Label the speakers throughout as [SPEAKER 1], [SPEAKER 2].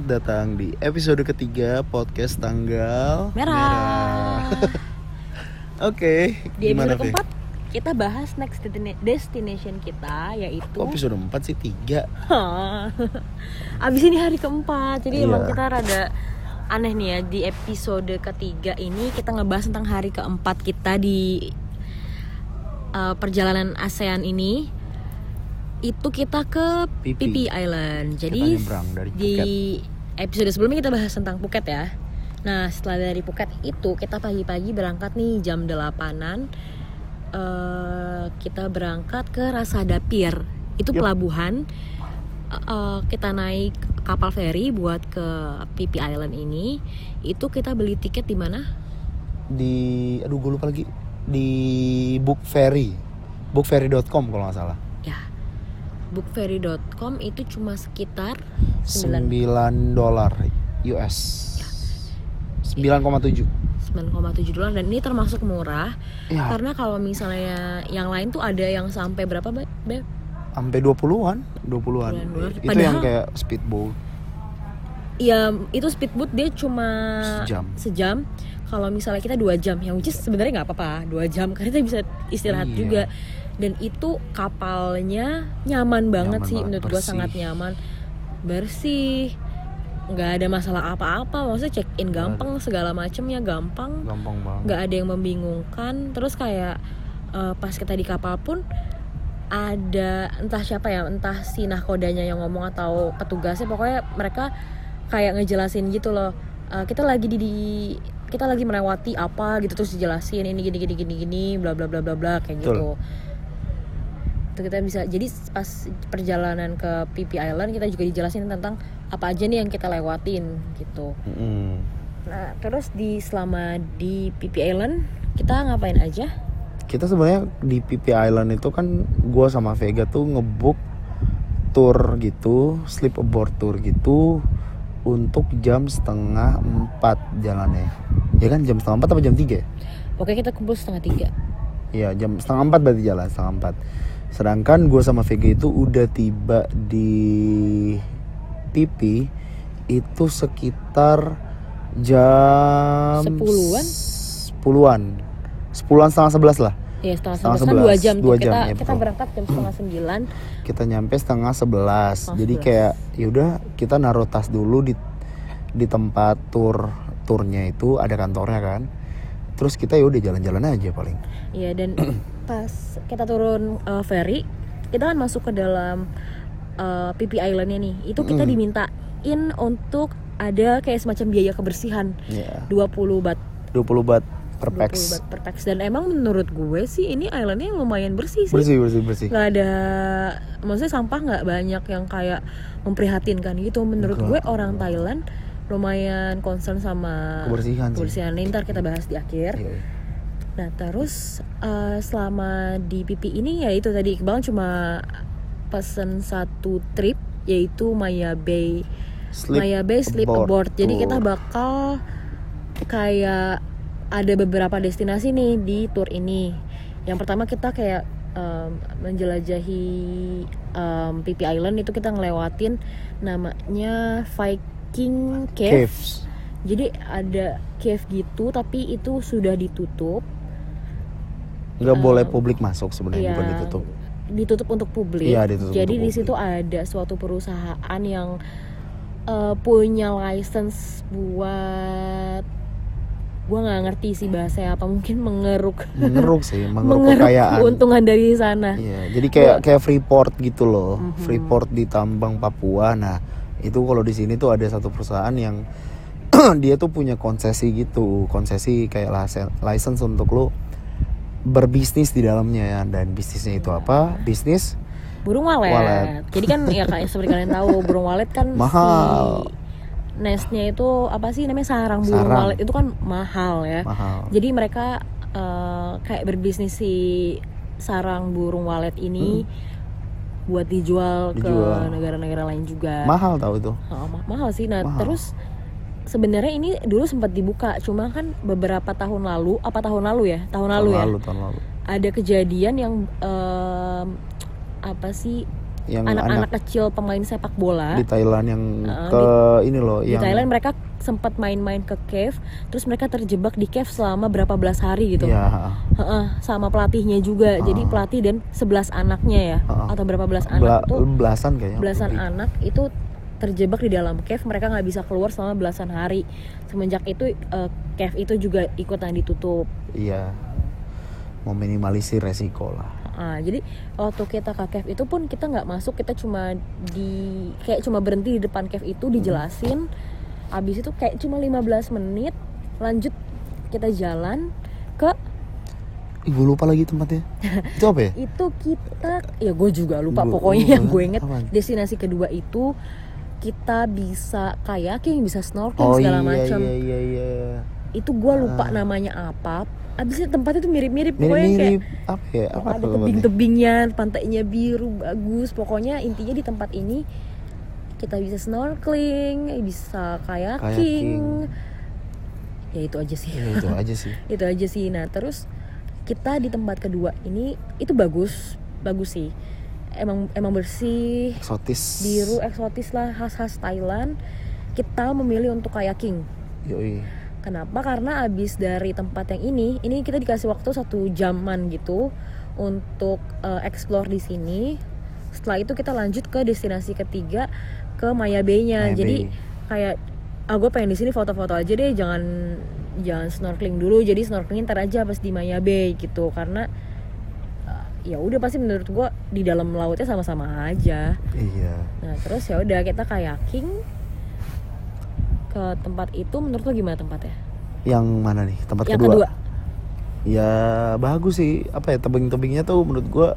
[SPEAKER 1] Selamat datang di episode ketiga podcast tanggal
[SPEAKER 2] Merah.
[SPEAKER 1] Oke,
[SPEAKER 2] Di
[SPEAKER 1] gimana
[SPEAKER 2] episode keempat kita bahas next destina- destination kita yaitu
[SPEAKER 1] Kok episode 4 sih 3?
[SPEAKER 2] Abis ini hari keempat Jadi
[SPEAKER 1] Iya.
[SPEAKER 2] emang kita rada aneh nih ya Di episode ketiga ini kita ngebahas tentang hari keempat kita di uh, perjalanan ASEAN ini Itu kita ke
[SPEAKER 1] Phi
[SPEAKER 2] Phi. Island Jadi di episode sebelumnya kita bahas tentang Phuket ya Nah setelah dari Phuket itu kita pagi-pagi berangkat nih jam 8an eh kita berangkat ke Rasada Pier itu
[SPEAKER 1] Yup.
[SPEAKER 2] pelabuhan eh, kita naik kapal feri buat ke Phi Island ini itu kita beli tiket di mana
[SPEAKER 1] Di aduh gue lupa lagi di Book Ferry. Bookferry.com kalau nggak salah.
[SPEAKER 2] Ya bookferry.com itu cuma sekitar 9
[SPEAKER 1] 9 dolar US. 9,7.
[SPEAKER 2] 9,7 dolar dan ini termasuk murah
[SPEAKER 1] Ya,
[SPEAKER 2] karena kalau misalnya yang lain tuh ada yang sampai berapa Be? Beb?
[SPEAKER 1] sampai 20-an, 20-an.
[SPEAKER 2] 20-an dolar.
[SPEAKER 1] Itu
[SPEAKER 2] Padahal-
[SPEAKER 1] yang kayak speedboat
[SPEAKER 2] Ya itu speedboat dia cuma
[SPEAKER 1] sejam.
[SPEAKER 2] sejam. Kalau misalnya kita dua jam, yang which is sebenarnya nggak apa-apa dua jam karena kita bisa istirahat
[SPEAKER 1] Iya.
[SPEAKER 2] juga. Dan itu kapalnya nyaman banget
[SPEAKER 1] Nyaman
[SPEAKER 2] sih
[SPEAKER 1] banget,
[SPEAKER 2] menurut
[SPEAKER 1] bersih.
[SPEAKER 2] sangat nyaman, bersih, nggak ada masalah apa-apa. Maksudnya check in gampang, segala macemnya gampang,
[SPEAKER 1] Gampang banget.
[SPEAKER 2] nggak ada yang membingungkan. Terus kayak eh, pas kita di kapal pun ada entah siapa ya, entah si nahkodanya yang ngomong atau petugasnya, pokoknya mereka kayak ngejelasin gitu loh Eh, kita lagi di, di- kita lagi melewati apa gitu terus dijelasin ini gini gini gini gini bla bla bla bla bla kayak
[SPEAKER 1] Betul.
[SPEAKER 2] gitu itu kita bisa jadi pas perjalanan ke Phi Island kita juga dijelasin tentang apa aja nih yang kita lewatin gitu
[SPEAKER 1] Mm-mm.
[SPEAKER 2] nah terus di selama di Phi Island kita ngapain aja
[SPEAKER 1] kita sebenarnya di PP Island itu kan gua sama Vega tuh ngebook tour gitu, sleep aboard tour gitu untuk jam setengah empat jalannya. Ya kan jam setengah empat apa jam tiga?
[SPEAKER 2] oke kita kumpul setengah tiga
[SPEAKER 1] Iya jam setengah empat berarti jalan setengah empat. Sedangkan gua sama Vega itu udah tiba di PP itu sekitar jam
[SPEAKER 2] Sepuluhan?
[SPEAKER 1] Sepuluhan, sepuluhan setengah sebelas lah.
[SPEAKER 2] ya setengah
[SPEAKER 1] Setengah
[SPEAKER 2] sebelas kan dua jam
[SPEAKER 1] dua
[SPEAKER 2] tuh
[SPEAKER 1] jam,
[SPEAKER 2] kita
[SPEAKER 1] ya,
[SPEAKER 2] kita berangkat jam setengah sembilan.
[SPEAKER 1] Kita nyampe setengah sebelas.
[SPEAKER 2] Setengah
[SPEAKER 1] jadi
[SPEAKER 2] sebelas.
[SPEAKER 1] kayak yaudah kita naruh tas dulu di di tempat tur turnya itu ada kantornya kan. Terus kita ya udah jalan-jalan aja paling.
[SPEAKER 2] Iya dan pas kita turun uh, ferry, kita kan masuk ke dalam uh, Phi Islandnya nih. Itu kita
[SPEAKER 1] Mm.
[SPEAKER 2] dimintain untuk ada kayak semacam biaya kebersihan
[SPEAKER 1] ya
[SPEAKER 2] 20 bat
[SPEAKER 1] 20 bat per
[SPEAKER 2] 20
[SPEAKER 1] pax
[SPEAKER 2] bat per pax dan emang menurut gue sih ini islandnya lumayan bersih sih.
[SPEAKER 1] bersih bersih bersih
[SPEAKER 2] Nggak ada maksudnya sampah nggak banyak yang kayak memprihatinkan gitu. Menurut gue
[SPEAKER 1] Enggak.
[SPEAKER 2] orang Thailand lumayan concern sama
[SPEAKER 1] kebersihan sih
[SPEAKER 2] kebersihan. Ini ntar kita bahas di akhir.
[SPEAKER 1] Iya, iya.
[SPEAKER 2] Nah terus eh, selama di PP ini ya itu tadi Iqbal cuma pesen satu trip yaitu Maya Bay
[SPEAKER 1] Sleep
[SPEAKER 2] Maya Bay Sleep
[SPEAKER 1] aboard
[SPEAKER 2] Aboard. Jadi kita bakal kayak ada beberapa destinasi nih di tour ini. Yang pertama kita kayak em, menjelajahi em, PP Island itu kita ngelewatin namanya Viking Cave.
[SPEAKER 1] caves
[SPEAKER 2] Jadi ada cave gitu tapi itu sudah ditutup.
[SPEAKER 1] Nggak
[SPEAKER 2] Um,
[SPEAKER 1] boleh publik masuk sebenarnya
[SPEAKER 2] Iya,
[SPEAKER 1] bukan ditutup
[SPEAKER 2] ditutup untuk publik.
[SPEAKER 1] Iya, ditutup
[SPEAKER 2] Jadi
[SPEAKER 1] untuk
[SPEAKER 2] di situ ada suatu perusahaan yang eh, punya license buat gua nggak ngerti sih bahasanya apa mungkin mengeruk
[SPEAKER 1] mengeruk sih mengeruk
[SPEAKER 2] mengeruk
[SPEAKER 1] kekayaan
[SPEAKER 2] keuntungan dari sana.
[SPEAKER 1] Iya, jadi kayak kayak Freeport gitu loh.
[SPEAKER 2] Mhm.
[SPEAKER 1] Freeport di Tambang Papua. Nah, itu kalau di sini tuh ada satu perusahaan yang dia tuh punya konsesi gitu, konsesi kayak license, license untuk lo berbisnis di dalamnya ya. Dan bisnisnya itu apa? Bisnis
[SPEAKER 2] Burung walet.
[SPEAKER 1] Walet.
[SPEAKER 2] Jadi kan ya kayak seperti kalian tahu burung walet kan
[SPEAKER 1] Mahal.
[SPEAKER 2] si nestnya itu apa sih namanya sarang burung
[SPEAKER 1] Sarang.
[SPEAKER 2] walet itu kan mahal ya.
[SPEAKER 1] mahal.
[SPEAKER 2] Jadi mereka eh, kayak berbisnis si sarang burung walet ini buat dijual,
[SPEAKER 1] Hmm. Dijual.
[SPEAKER 2] ke negara-negara lain juga.
[SPEAKER 1] Mahal tahu itu.
[SPEAKER 2] Oh, ma- mahal sih. Nah,
[SPEAKER 1] Mahal.
[SPEAKER 2] terus sebenarnya ini dulu sempat dibuka, cuma kan beberapa tahun lalu, apa tahun lalu ya? Tahun lalu
[SPEAKER 1] tahun
[SPEAKER 2] ya.
[SPEAKER 1] lalu, tahun lalu.
[SPEAKER 2] Ada kejadian yang em, apa sih
[SPEAKER 1] yang
[SPEAKER 2] anak-anak
[SPEAKER 1] anak
[SPEAKER 2] kecil pemain sepak bola
[SPEAKER 1] di Thailand yang
[SPEAKER 2] Uh,
[SPEAKER 1] ke ini loh
[SPEAKER 2] di
[SPEAKER 1] yang
[SPEAKER 2] Thailand mereka sempat main-main ke cave terus mereka terjebak di cave selama berapa belas hari gitu
[SPEAKER 1] ya
[SPEAKER 2] sama pelatihnya juga jadi pelatih dan 11 anaknya ya
[SPEAKER 1] Heeh.
[SPEAKER 2] atau berapa belas
[SPEAKER 1] bela-
[SPEAKER 2] anak tuh
[SPEAKER 1] belasan kayaknya
[SPEAKER 2] belasan
[SPEAKER 1] lebih.
[SPEAKER 2] anak itu terjebak di dalam cave mereka nggak bisa keluar selama belasan hari. Semenjak itu eh, cave itu juga ikutan ditutup.
[SPEAKER 1] Iya. Meminimalisir resiko lah.
[SPEAKER 2] Ah, jadi waktu kita ke cave itu pun kita nggak masuk kita cuma di kayak cuma berhenti di depan cave itu dijelasin. Abis itu kayak cuma 15 menit lanjut kita jalan ke
[SPEAKER 1] gue lupa lagi tempatnya. Itu apa ya?
[SPEAKER 2] Itu kita ya gue juga lupa
[SPEAKER 1] Gua-
[SPEAKER 2] pokoknya yang gue inget
[SPEAKER 1] Apaan?
[SPEAKER 2] destinasi kedua itu kita bisa kayaking bisa snorkeling
[SPEAKER 1] oh
[SPEAKER 2] segala
[SPEAKER 1] iya,
[SPEAKER 2] macam.
[SPEAKER 1] iya iya iya.
[SPEAKER 2] Itu gue lupa namanya apa. Abis itu tempatnya tuh mirip-mirip pokoknya kayak
[SPEAKER 1] mirip-mirip. Apa ya? apa
[SPEAKER 2] ada tebing-tebingnya pantainya biru bagus. Pokoknya intinya di tempat ini kita bisa snorkeling bisa kayaking, ya itu aja sih.
[SPEAKER 1] Ya, itu aja sih.
[SPEAKER 2] Itu aja sih. Nah terus kita di tempat kedua ini itu bagus. Bagus sih emang emang bersih
[SPEAKER 1] eksotis
[SPEAKER 2] biru eksotis lah khas-khas Thailand kita memilih untuk kayaking
[SPEAKER 1] Yoi.
[SPEAKER 2] Kenapa? Karena abis dari tempat yang ini, ini kita dikasih waktu satu jaman gitu untuk eh, explore di sini. Setelah itu kita lanjut ke destinasi ketiga ke Maya Bay-nya.
[SPEAKER 1] Maya
[SPEAKER 2] Jadi
[SPEAKER 1] Bay.
[SPEAKER 2] kayak ah gue pengen di sini foto-foto aja deh, jangan jangan snorkeling dulu. Jadi snorkeling ntar aja pas di Maya Bay gitu. Karena ya udah pasti menurut gue di dalam lautnya sama-sama aja.
[SPEAKER 1] iya
[SPEAKER 2] Nah terus ya udah kita kayaking ke tempat itu menurut lo gimana tempatnya?
[SPEAKER 1] yang mana nih tempat
[SPEAKER 2] yang
[SPEAKER 1] kedua?
[SPEAKER 2] kedua.
[SPEAKER 1] ya bagus sih apa ya tebing-tebingnya tuh menurut gua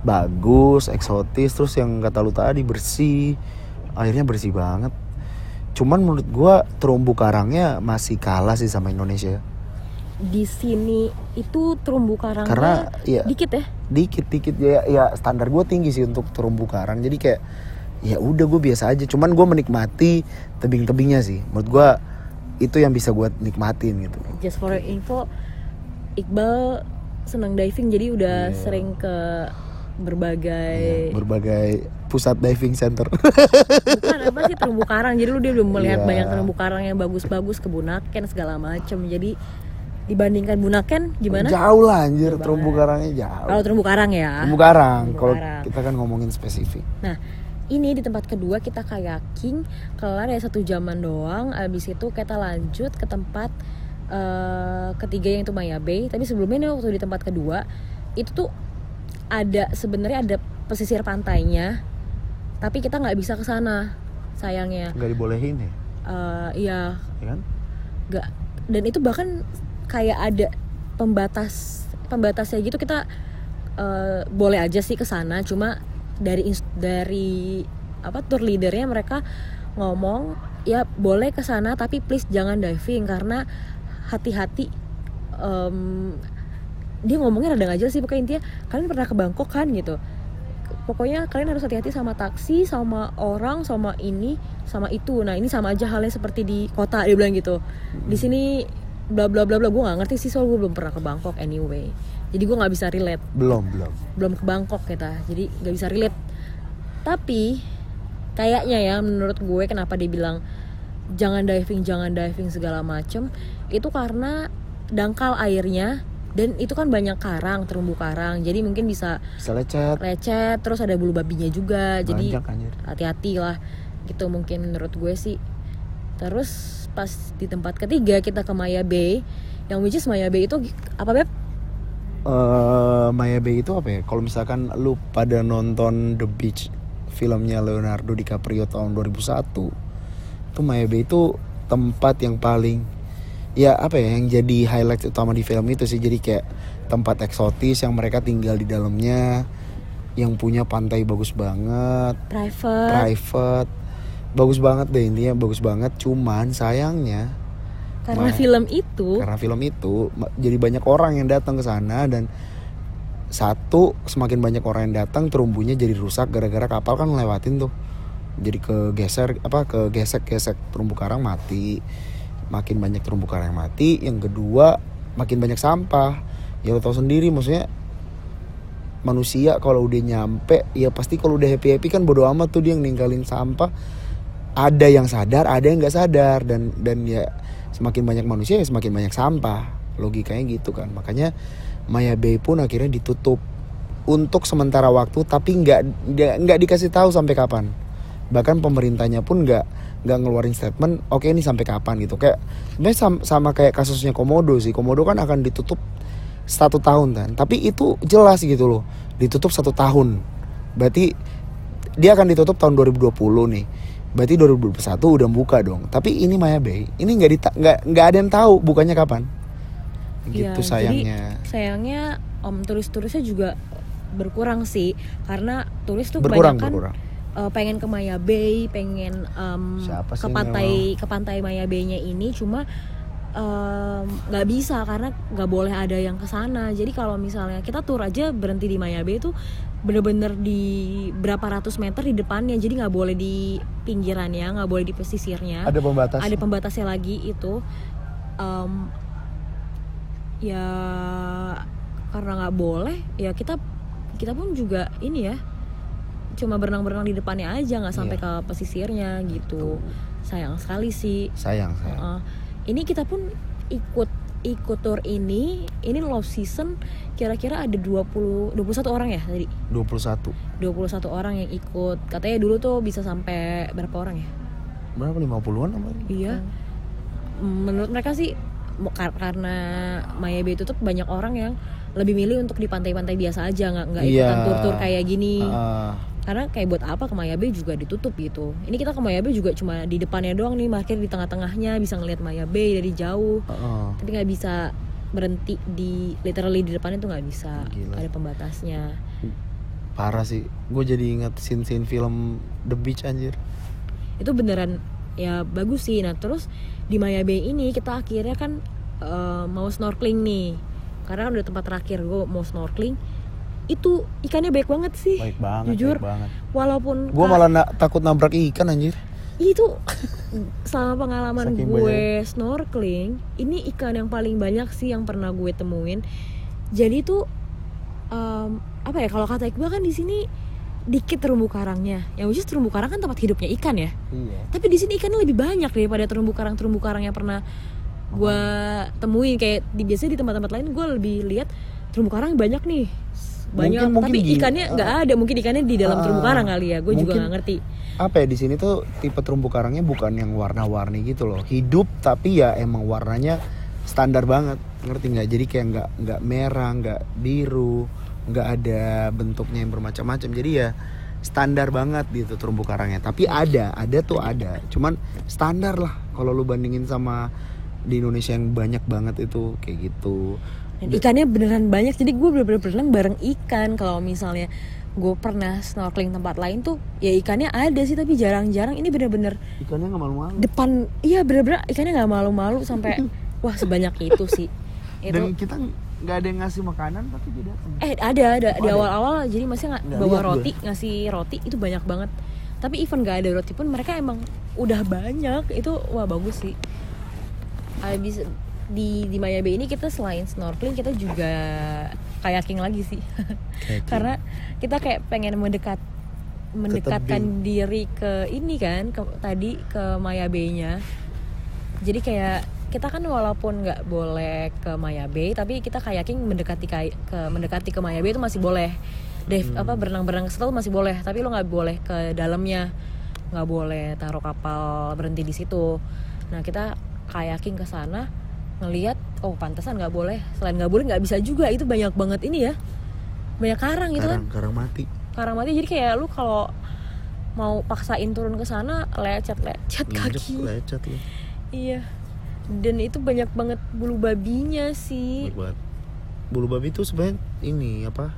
[SPEAKER 1] bagus eksotis terus yang kata lu tadi bersih airnya bersih banget cuman menurut gua terumbu karangnya masih kalah sih sama Indonesia
[SPEAKER 2] Di sini itu terumbu karangnya
[SPEAKER 1] karena ya
[SPEAKER 2] dikit ya.
[SPEAKER 1] dikit dikit ya ya standar gue tinggi sih untuk terumbu karang jadi kayak ya udah gue biasa aja cuman gue menikmati tebing-tebingnya sih menurut gue itu yang bisa gue nikmatin gitu
[SPEAKER 2] Just for your info, Iqbal senang diving jadi udah
[SPEAKER 1] Iya.
[SPEAKER 2] sering ke berbagai
[SPEAKER 1] berbagai pusat diving center
[SPEAKER 2] bukan apa sih terumbu karang. Jadi lu dia udah melihat
[SPEAKER 1] Iya.
[SPEAKER 2] banyak terumbu karang yang bagus-bagus ke Bunaken segala macem Jadi dibandingkan Bunaken gimana?
[SPEAKER 1] jauh lah anjir
[SPEAKER 2] Jauh
[SPEAKER 1] terumbu karangnya jauh
[SPEAKER 2] Kalau terumbu karang ya.
[SPEAKER 1] terumbu karang kalau kita kan ngomongin spesifik
[SPEAKER 2] Nah, ini di tempat kedua kita kayaking, kelar ya satu jaman doang. Abis itu kita lanjut ke tempat eh, ketiga yang itu Maya Bay. Tapi sebelumnya nih waktu di tempat kedua itu tuh ada sebenarnya ada pesisir pantainya, tapi kita nggak bisa ke sana sayangnya.
[SPEAKER 1] nggak dibolehin ya
[SPEAKER 2] Eh, Iya,
[SPEAKER 1] ya kan
[SPEAKER 2] nggak dan itu bahkan kayak ada pembatas pembatasnya gitu kita eh, boleh aja sih ke sana. Cuma dari dari apa tour leadernya mereka ngomong ya boleh ke sana tapi please jangan diving karena hati-hati em, dia ngomongnya rada jelas sih pokoknya intinya kalian pernah ke Bangkok kan? gitu. Pokoknya kalian harus hati-hati sama taksi sama orang sama ini sama itu. Nah ini sama aja halnya seperti di kota dia bilang gitu. Di sini bla bla bla bla. Gue nggak ngerti sih soal gue belum pernah ke Bangkok anyway. Jadi gue nggak bisa relate.
[SPEAKER 1] Belum belum.
[SPEAKER 2] Belum ke Bangkok kita. Jadi nggak bisa relate. Tapi kayaknya ya menurut gue kenapa dia bilang jangan diving jangan diving segala macem itu karena dangkal airnya dan itu kan banyak karang terumbu karang. Jadi mungkin bisa
[SPEAKER 1] bisa lecet.
[SPEAKER 2] lecet terus ada bulu babinya juga. Jadi
[SPEAKER 1] banyak anjir.
[SPEAKER 2] hati-hati lah. Gitu mungkin menurut gue sih. Terus pas di tempat ketiga kita ke Maya Bay. Yang which is Maya Bay itu apa beb?
[SPEAKER 1] Eh Maya Bay itu apa ya? Kalau misalkan lu pada nonton The Beach filmnya Leonardo DiCaprio tahun 2001 tuh Maya Bay itu tempat yang paling ya apa ya yang jadi highlight utama di film itu sih. Jadi kayak tempat eksotis yang mereka tinggal di dalamnya yang punya pantai bagus banget.
[SPEAKER 2] Private.
[SPEAKER 1] Private bagus banget deh intinya bagus banget. Cuman sayangnya
[SPEAKER 2] karena
[SPEAKER 1] Ma-
[SPEAKER 2] film itu
[SPEAKER 1] karena film itu jadi banyak orang yang datang ke sana dan satu semakin banyak orang yang datang terumbunya jadi rusak gara-gara kapal kan lewatin tuh. Jadi kegeser apa kegesek-gesek. Terumbu karang mati makin banyak terumbu karang yang mati yang kedua makin banyak sampah. Ya lo tau sendiri maksudnya manusia kalau udah nyampe ya pasti kalau udah happy happy kan bodo amat tuh dia yang ninggalin sampah ada yang sadar ada yang nggak sadar. Dan dan ya semakin banyak manusia ya semakin banyak sampah. Logikanya gitu kan. Makanya Maya Bay pun akhirnya ditutup untuk sementara waktu tapi nggak nggak dikasih tahu sampai kapan. Bahkan pemerintahnya pun nggak nggak ngeluarin statement oke ini sampai kapan gitu. Kayak sebenarnya sama, sama kayak kasusnya komodo sih. Komodo kan akan ditutup satu tahun kan. Tapi itu jelas gitu loh. Ditutup satu tahun. Berarti dia akan ditutup tahun 2020 nih berarti 2021 udah buka dong. Tapi ini Maya Bay ini nggak nggak nggak ada yang tahu bukanya kapan.
[SPEAKER 2] Iya,
[SPEAKER 1] gitu
[SPEAKER 2] jadi
[SPEAKER 1] sayangnya.
[SPEAKER 2] sayangnya om turis-turisnya juga berkurang sih. Karena turis tuh
[SPEAKER 1] berkurang
[SPEAKER 2] kebanyakan
[SPEAKER 1] berkurang.
[SPEAKER 2] eh, pengen ke Maya Bay, pengen
[SPEAKER 1] sih
[SPEAKER 2] ke pantai ke pantai Maya Bay-nya ini. Cuma nggak bisa karena nggak boleh ada yang ke sana. Jadi kalau misalnya kita tur aja berhenti di Maya Bay itu bener-bener di berapa ratus meter di depannya. Jadi nggak boleh di pinggirannya, nggak boleh di pesisirnya.
[SPEAKER 1] ada pembatas
[SPEAKER 2] Ada pembatasnya lagi itu. Em, ya karena nggak boleh, ya kita kita pun juga ini ya cuma berenang-berenang di depannya aja nggak sampai
[SPEAKER 1] Iya.
[SPEAKER 2] ke pesisirnya gitu sayang sekali sih
[SPEAKER 1] sayang sayang
[SPEAKER 2] Heeh. Ini kita pun ikut ikut tour ini ini low season kira-kira ada 20 21 orang ya tadi?
[SPEAKER 1] 21
[SPEAKER 2] 21 orang yang ikut. Katanya dulu tuh bisa sampai berapa orang ya?
[SPEAKER 1] Berapa? 50-an apa?
[SPEAKER 2] Iya. Menurut mereka sih karena Maya Bay tutup banyak orang yang lebih milih untuk di pantai-pantai biasa aja nggak nggak ikutan
[SPEAKER 1] Iya.
[SPEAKER 2] tur-tur kayak gini.
[SPEAKER 1] Ah,
[SPEAKER 2] karena kayak buat apa ke Maya Bay juga ditutup gitu. Ini kita ke Maya Bay juga cuma di depannya doang nih parkir di tengah-tengahnya bisa ngelihat Maya Bay dari jauh.
[SPEAKER 1] Ah, ah.
[SPEAKER 2] tapi nggak bisa berhenti di literally di depannya tuh nggak bisa.
[SPEAKER 1] Gila.
[SPEAKER 2] ada pembatasnya.
[SPEAKER 1] Parah sih. Gue jadi inget scene scene film The Beach anjir.
[SPEAKER 2] Itu beneran ya bagus sih. Nah terus di Maya Bay ini kita akhirnya kan eh, mau snorkeling nih. Karena kan udah tempat terakhir gue mau snorkeling itu ikannya baik banget sih.
[SPEAKER 1] Baik banget
[SPEAKER 2] jujur.
[SPEAKER 1] baik banget.
[SPEAKER 2] Walaupun
[SPEAKER 1] gue malah na- takut nabrak ikan anjir.
[SPEAKER 2] Itu selama pengalaman
[SPEAKER 1] Saking
[SPEAKER 2] gue snorkeling ini ikan yang paling banyak sih yang pernah gue temuin. Jadi tuh em, apa ya kalau kata Iqbal kan di sini dikit terumbu karangnya. Yang which is terumbu karang kan tempat hidupnya ikan ya.
[SPEAKER 1] Iya.
[SPEAKER 2] Tapi di sini ikannya lebih banyak daripada terumbu karang terumbu karang yang pernah gue temuin kayak di biasanya di tempat-tempat lain gue lebih lihat terumbu karang banyak nih banyak
[SPEAKER 1] Mungkin- mungkin
[SPEAKER 2] tapi
[SPEAKER 1] di-
[SPEAKER 2] ikannya nggak ada mungkin ikannya di dalam
[SPEAKER 1] Ah,
[SPEAKER 2] terumbu karang kali ya gue juga
[SPEAKER 1] mungkin-
[SPEAKER 2] nggak ngerti.
[SPEAKER 1] apa ya di sini tuh tipe terumbu karangnya bukan yang warna-warni gitu loh. Hidup tapi ya emang warnanya standar banget ngerti nggak? Jadi kayak nggak nggak merah nggak biru nggak ada bentuknya yang bermacam-macam. Jadi ya standar banget gitu terumbu karangnya. Tapi ada ada tuh ada. Cuman standar lah kalau lu bandingin sama di Indonesia yang banyak banget itu kayak gitu
[SPEAKER 2] Dan ikannya beneran banyak jadi gue bener-bener berenang bareng ikan. Kalau misalnya gue pernah snorkeling tempat lain tuh ya ikannya ada sih tapi jarang-jarang. Ini bener-bener
[SPEAKER 1] ikannya nggak malu-malu?
[SPEAKER 2] depan iya bener-bener ikannya nggak malu-malu sampai wah sebanyak itu sih. Itu
[SPEAKER 1] dan kita nggak ada yang ngasih makanan tapi dia datang.
[SPEAKER 2] Eh ada ada. Di
[SPEAKER 1] ada?
[SPEAKER 2] awal-awal jadi masih nggak bawa
[SPEAKER 1] lihat gue.
[SPEAKER 2] roti ngasih roti itu banyak banget. Tapi even nggak ada roti pun mereka emang udah banyak. Itu wah bagus sih. Habis di di Maya Bay ini kita selain snorkeling kita juga kayaking lagi sih. Karena kita kayak pengen mendekat mendekatkan diri ke ini kan ke, tadi ke Maya Bay-nya jadi kayak kita kan walaupun nggak boleh ke Maya Bay tapi kita kayaking mendekati kay- ke mendekati ke Maya Bay itu masih boleh. Dive apa berenang-berenang ke situ masih boleh tapi lo nggak boleh ke dalamnya. Nggak boleh taruh kapal berhenti di situ. Nah kita kayaking ke sana ngelihat oh pantesan nggak boleh. Selain nggak boleh nggak bisa juga. Itu banyak banget ini ya. Banyak karang gitu kan.
[SPEAKER 1] karang mati.
[SPEAKER 2] Karang mati jadi kayak lu kalau mau paksain turun ke sana lecet lecet kaki.
[SPEAKER 1] lecet lu.
[SPEAKER 2] Iya. Dan itu banyak banget bulu babinya sih.
[SPEAKER 1] Banget. Bulu babi itu sebenarnya ini apa?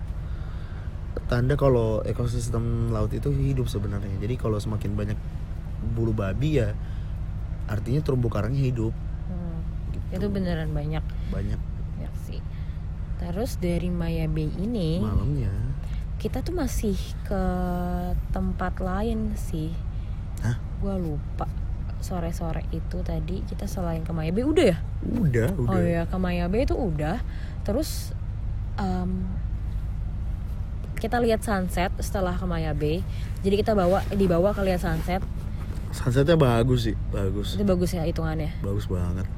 [SPEAKER 1] Tanda kalau ekosistem laut itu hidup sebenarnya. Jadi kalau semakin banyak bulu babi ya artinya terumbu karangnya hidup
[SPEAKER 2] Itu beneran banyak
[SPEAKER 1] banyak
[SPEAKER 2] ya sih terus dari Maya Bay ini
[SPEAKER 1] malamnya.
[SPEAKER 2] kita tuh masih ke tempat lain sih
[SPEAKER 1] Hah?
[SPEAKER 2] gua lupa sore-sore itu tadi kita selain ke Maya Bay udah ya
[SPEAKER 1] Udah, udah.
[SPEAKER 2] Oh iya ke Maya Bay itu udah. Terus em, kita lihat sunset setelah ke Maya Bay jadi kita bawa dibawa ke lihat sunset
[SPEAKER 1] Sunsetnya bagus sih, bagus,
[SPEAKER 2] itu bagus ya hitungannya
[SPEAKER 1] bagus banget.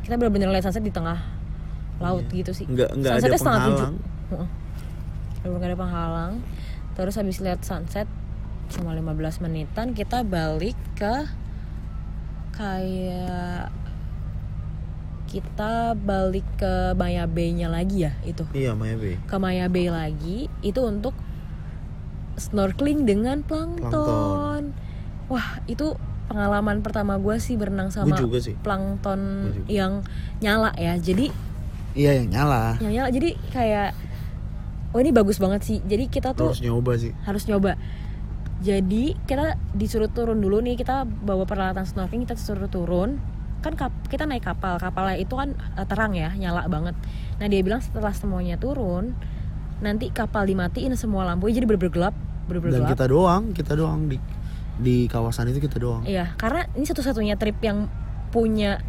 [SPEAKER 2] Kita benar-benar lihat sunset di tengah laut gitu sih
[SPEAKER 1] Nggak nggak ada
[SPEAKER 2] Sunsetnya setengah tujuh.
[SPEAKER 1] penghalang.
[SPEAKER 2] Nggak ada penghalang terus habis lihat sunset cuma 15 menitan kita balik ke kayak kita balik ke Maya Bay-nya lagi ya itu
[SPEAKER 1] Iya, Maya Bay.
[SPEAKER 2] ke Maya Bay lagi itu untuk snorkeling dengan plankton.
[SPEAKER 1] Plankton.
[SPEAKER 2] Wah itu pengalaman pertama gue sih berenang sama
[SPEAKER 1] juga sih.
[SPEAKER 2] plankton
[SPEAKER 1] Gua juga.
[SPEAKER 2] yang nyala ya. Jadi
[SPEAKER 1] Iya yang nyala.
[SPEAKER 2] yang nyala jadi kayak oh ini bagus banget sih. Jadi kita tuh
[SPEAKER 1] harus nyoba sih.
[SPEAKER 2] harus nyoba. Jadi kita disuruh turun dulu nih kita bawa peralatan snorkeling kita disuruh turun kan kap- kita naik kapal kapalnya itu kan eh, terang ya nyala banget. Nah dia bilang setelah semuanya turun nanti kapal dimatiin semua lampu jadi bener-bener gelap bener-bener
[SPEAKER 1] Dan kita doang, kita doang di di kawasan itu kita doang.
[SPEAKER 2] Iya karena ini satu-satunya trip yang punya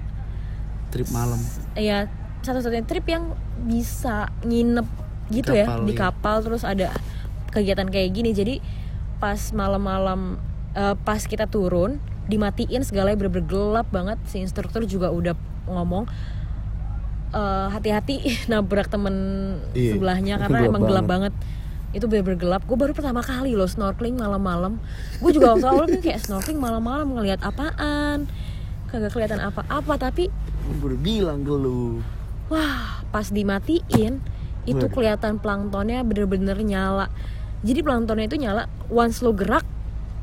[SPEAKER 1] Trip malam.
[SPEAKER 2] ya satu-satunya trip yang bisa nginep gitu ya
[SPEAKER 1] Kapal,
[SPEAKER 2] di
[SPEAKER 1] iya.
[SPEAKER 2] kapal terus ada kegiatan kayak gini jadi pas malam-malam eh, pas kita turun dimatiin segalanya bener-bener gelap banget si instruktur juga udah ngomong eh, hati-hati nabrak temen
[SPEAKER 1] Iya,
[SPEAKER 2] sebelahnya karena emang gelap
[SPEAKER 1] banget.
[SPEAKER 2] banget itu bener-bener gelap gue baru pertama kali loh snorkeling malam-malam gue juga waktu awal kan kayak snorkeling malam-malam ngelihat apaan kagak kelihatan apa-apa tapi
[SPEAKER 1] Gue udah bilang ke lu.
[SPEAKER 2] Wah, pas dimatiin itu kelihatan planktonnya bener-bener nyala. Jadi planktonnya itu nyala, once lo gerak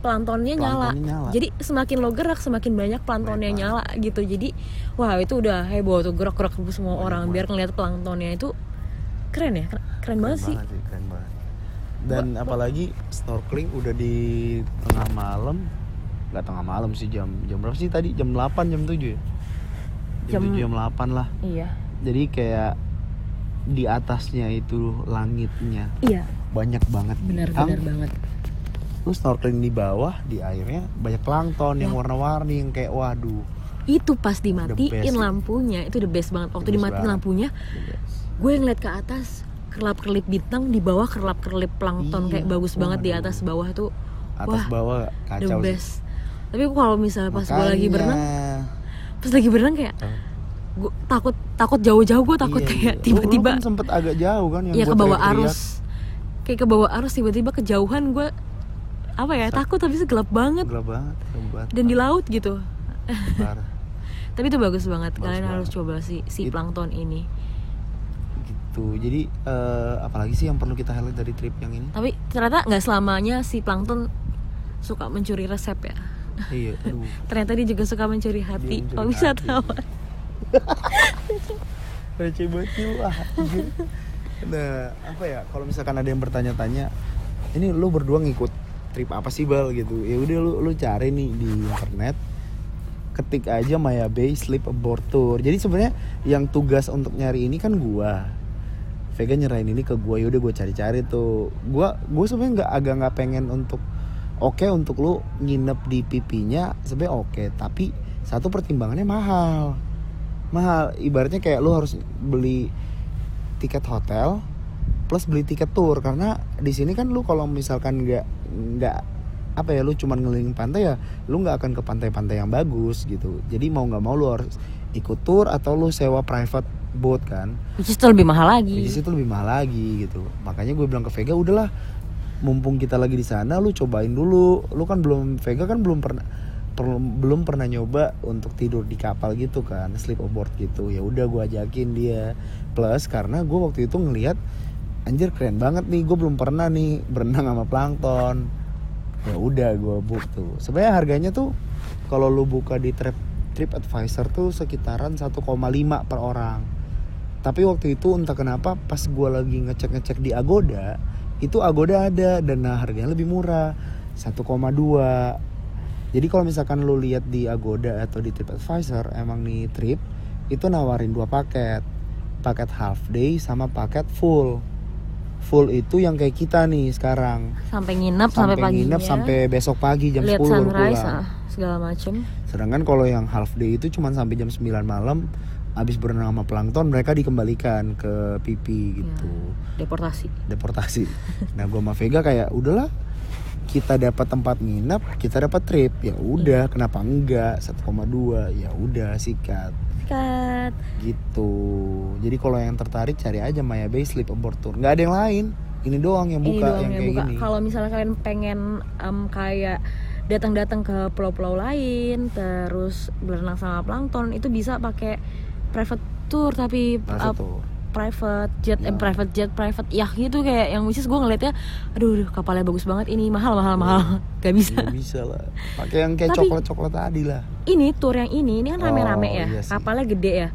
[SPEAKER 2] planktonnya nyala.
[SPEAKER 1] Nyala.
[SPEAKER 2] Jadi semakin lo gerak semakin banyak planktonnya nyala gitu. Jadi wah itu udah heboh tuh gerak-gerak semua orang biar ngeliat planktonnya itu keren ya, keren, keren banget sih.
[SPEAKER 1] keren banget. Dan apalagi snorkeling udah di tengah malam, nggak tengah malam sih jam jam berapa sih tadi? Jam 8 jam 7 ya? Jam,
[SPEAKER 2] Jam-
[SPEAKER 1] 7, jam 8 lah.
[SPEAKER 2] Iya.
[SPEAKER 1] Jadi kayak di atasnya itu langitnya
[SPEAKER 2] Iya,
[SPEAKER 1] banyak banget
[SPEAKER 2] benar-benar
[SPEAKER 1] bintang.
[SPEAKER 2] banget.
[SPEAKER 1] Lu snorkeling di bawah di airnya banyak plankton yang
[SPEAKER 2] Ya.
[SPEAKER 1] warna-warni yang kayak waduh.
[SPEAKER 2] Itu pas dimatiin lampunya, itu the best banget. Waktu
[SPEAKER 1] The best
[SPEAKER 2] dimatiin
[SPEAKER 1] banget.
[SPEAKER 2] lampunya, gue ngeliat ke atas kerlap kerlip bintang di bawah kerlap kerlip plankton
[SPEAKER 1] Iya,
[SPEAKER 2] kayak bagus banget di atas bawah itu
[SPEAKER 1] Atas
[SPEAKER 2] Wah,
[SPEAKER 1] bawah
[SPEAKER 2] the
[SPEAKER 1] kacau sih.
[SPEAKER 2] best. Tapi kalau misalnya pas gue lagi berenang pas lagi berenang kayak
[SPEAKER 1] Oh.
[SPEAKER 2] gue takut takut jauh-jauh gue takut
[SPEAKER 1] Iya,
[SPEAKER 2] kayak
[SPEAKER 1] iya. Lu
[SPEAKER 2] tiba-tiba
[SPEAKER 1] kan sempet agak jauh kan yang
[SPEAKER 2] ya ke bawah arus. Kayak ke bawah arus tiba-tiba kejauhan gue apa ya takut tapi gelap banget.
[SPEAKER 1] Gelap banget gelap
[SPEAKER 2] dan di laut gitu. Tapi itu bagus banget.
[SPEAKER 1] Bagus
[SPEAKER 2] kalian
[SPEAKER 1] banget.
[SPEAKER 2] harus coba si si plankton ini
[SPEAKER 1] gitu. Jadi eh, apalagi sih yang perlu kita highlight dari trip yang ini?
[SPEAKER 2] Tapi ternyata nggak selamanya si plankton suka mencuri resep ya.
[SPEAKER 1] Iya aduh.
[SPEAKER 2] Ternyata dia juga suka mencuri hati
[SPEAKER 1] mencuri
[SPEAKER 2] kalau bisa
[SPEAKER 1] hati.
[SPEAKER 2] tahu
[SPEAKER 1] receh banget ah, nah apa ya kalau misalkan ada yang bertanya-tanya ini lu berdua ngikut trip apa sih bal? Gitu. Ya udah lu lu cari nih di internet ketik aja Maya Bay Sleep Aboard Tour jadi sebenarnya yang tugas untuk nyari ini kan gua Vega nyerahin ini ke gua yaudah gue cari-cari tuh. Gua gue sebenarnya nggak agak nggak pengen untuk oke untuk lu nginep di pipinya sebenarnya oke tapi satu pertimbangannya mahal. Mahal ibaratnya kayak lu harus beli tiket hotel plus beli tiket tour karena di sini kan lu kalau misalkan nggak nggak apa ya lu cuman ngeliling pantai ya lu nggak akan ke pantai-pantai yang bagus gitu. Jadi mau nggak mau lu harus ikut tour atau lu sewa private boat kan?
[SPEAKER 2] Which is itu lebih mahal lagi.
[SPEAKER 1] Di situ lebih mahal lagi gitu. Makanya gue bilang ke Vega udahlah mumpung kita lagi di sana lu cobain dulu. Lu kan belum Vega kan belum pernah per- belum pernah nyoba untuk tidur di kapal gitu kan sleep aboard gitu. Ya udah gue ajakin dia. Plus karena gue waktu itu ngelihat anjir keren banget nih gue belum pernah nih berenang sama plankton. Ya udah gue book tuh. Sebenarnya harganya tuh kalau lu buka di trip trip advisor tuh sekitaran 1,5 per orang tapi waktu itu entah kenapa pas gue lagi ngecek ngecek di Agoda itu Agoda ada dan nah, harganya lebih murah 1,2 jadi kalau misalkan lu lihat di Agoda atau di TripAdvisor emang nih trip itu nawarin dua paket. Paket half day sama paket full. Full itu yang kayak kita nih sekarang.
[SPEAKER 2] Sampai nginep sampai,
[SPEAKER 1] sampai
[SPEAKER 2] pagi
[SPEAKER 1] nginep sampai besok pagi jam
[SPEAKER 2] lihat
[SPEAKER 1] 10 baru
[SPEAKER 2] sunrise
[SPEAKER 1] pulang.
[SPEAKER 2] ah, segala macem.
[SPEAKER 1] Sedangkan kalau yang half day itu cuma sampai jam 9 malam abis berenang sama plankton mereka dikembalikan ke pipi gitu.
[SPEAKER 2] Deportasi.
[SPEAKER 1] Deportasi. Nah gue sama Vega kayak udahlah kita dapat tempat nginep kita dapat trip. Ya udah kenapa enggak? 1,2 ya udah sikat.
[SPEAKER 2] Sikat.
[SPEAKER 1] gitu. Jadi kalau yang tertarik cari aja Maya Bay Sleep Aboard Tour. Nggak ada yang lain. Ini doang yang
[SPEAKER 2] ini
[SPEAKER 1] buka
[SPEAKER 2] doang
[SPEAKER 1] yang
[SPEAKER 2] yang
[SPEAKER 1] kayak
[SPEAKER 2] buka.
[SPEAKER 1] gini.
[SPEAKER 2] Kalau misalnya kalian pengen em, kayak datang-datang ke pulau-pulau lain terus berenang sama plankton itu bisa pakai private tour tapi
[SPEAKER 1] Private
[SPEAKER 2] uh,
[SPEAKER 1] tour.
[SPEAKER 2] private jet eh,
[SPEAKER 1] Ya.
[SPEAKER 2] private jet private yacht gitu kayak yang which is gue ngeliatnya aduh, aduh kapalnya bagus banget ini mahal mahal mahal gak bisa
[SPEAKER 1] Iya bisa lah pakai yang kayak
[SPEAKER 2] Tapi-
[SPEAKER 1] coklat coklat tadi lah
[SPEAKER 2] ini tour yang ini ini kan rame-rame
[SPEAKER 1] Oh,
[SPEAKER 2] ya
[SPEAKER 1] iya sih.
[SPEAKER 2] kapalnya gede ya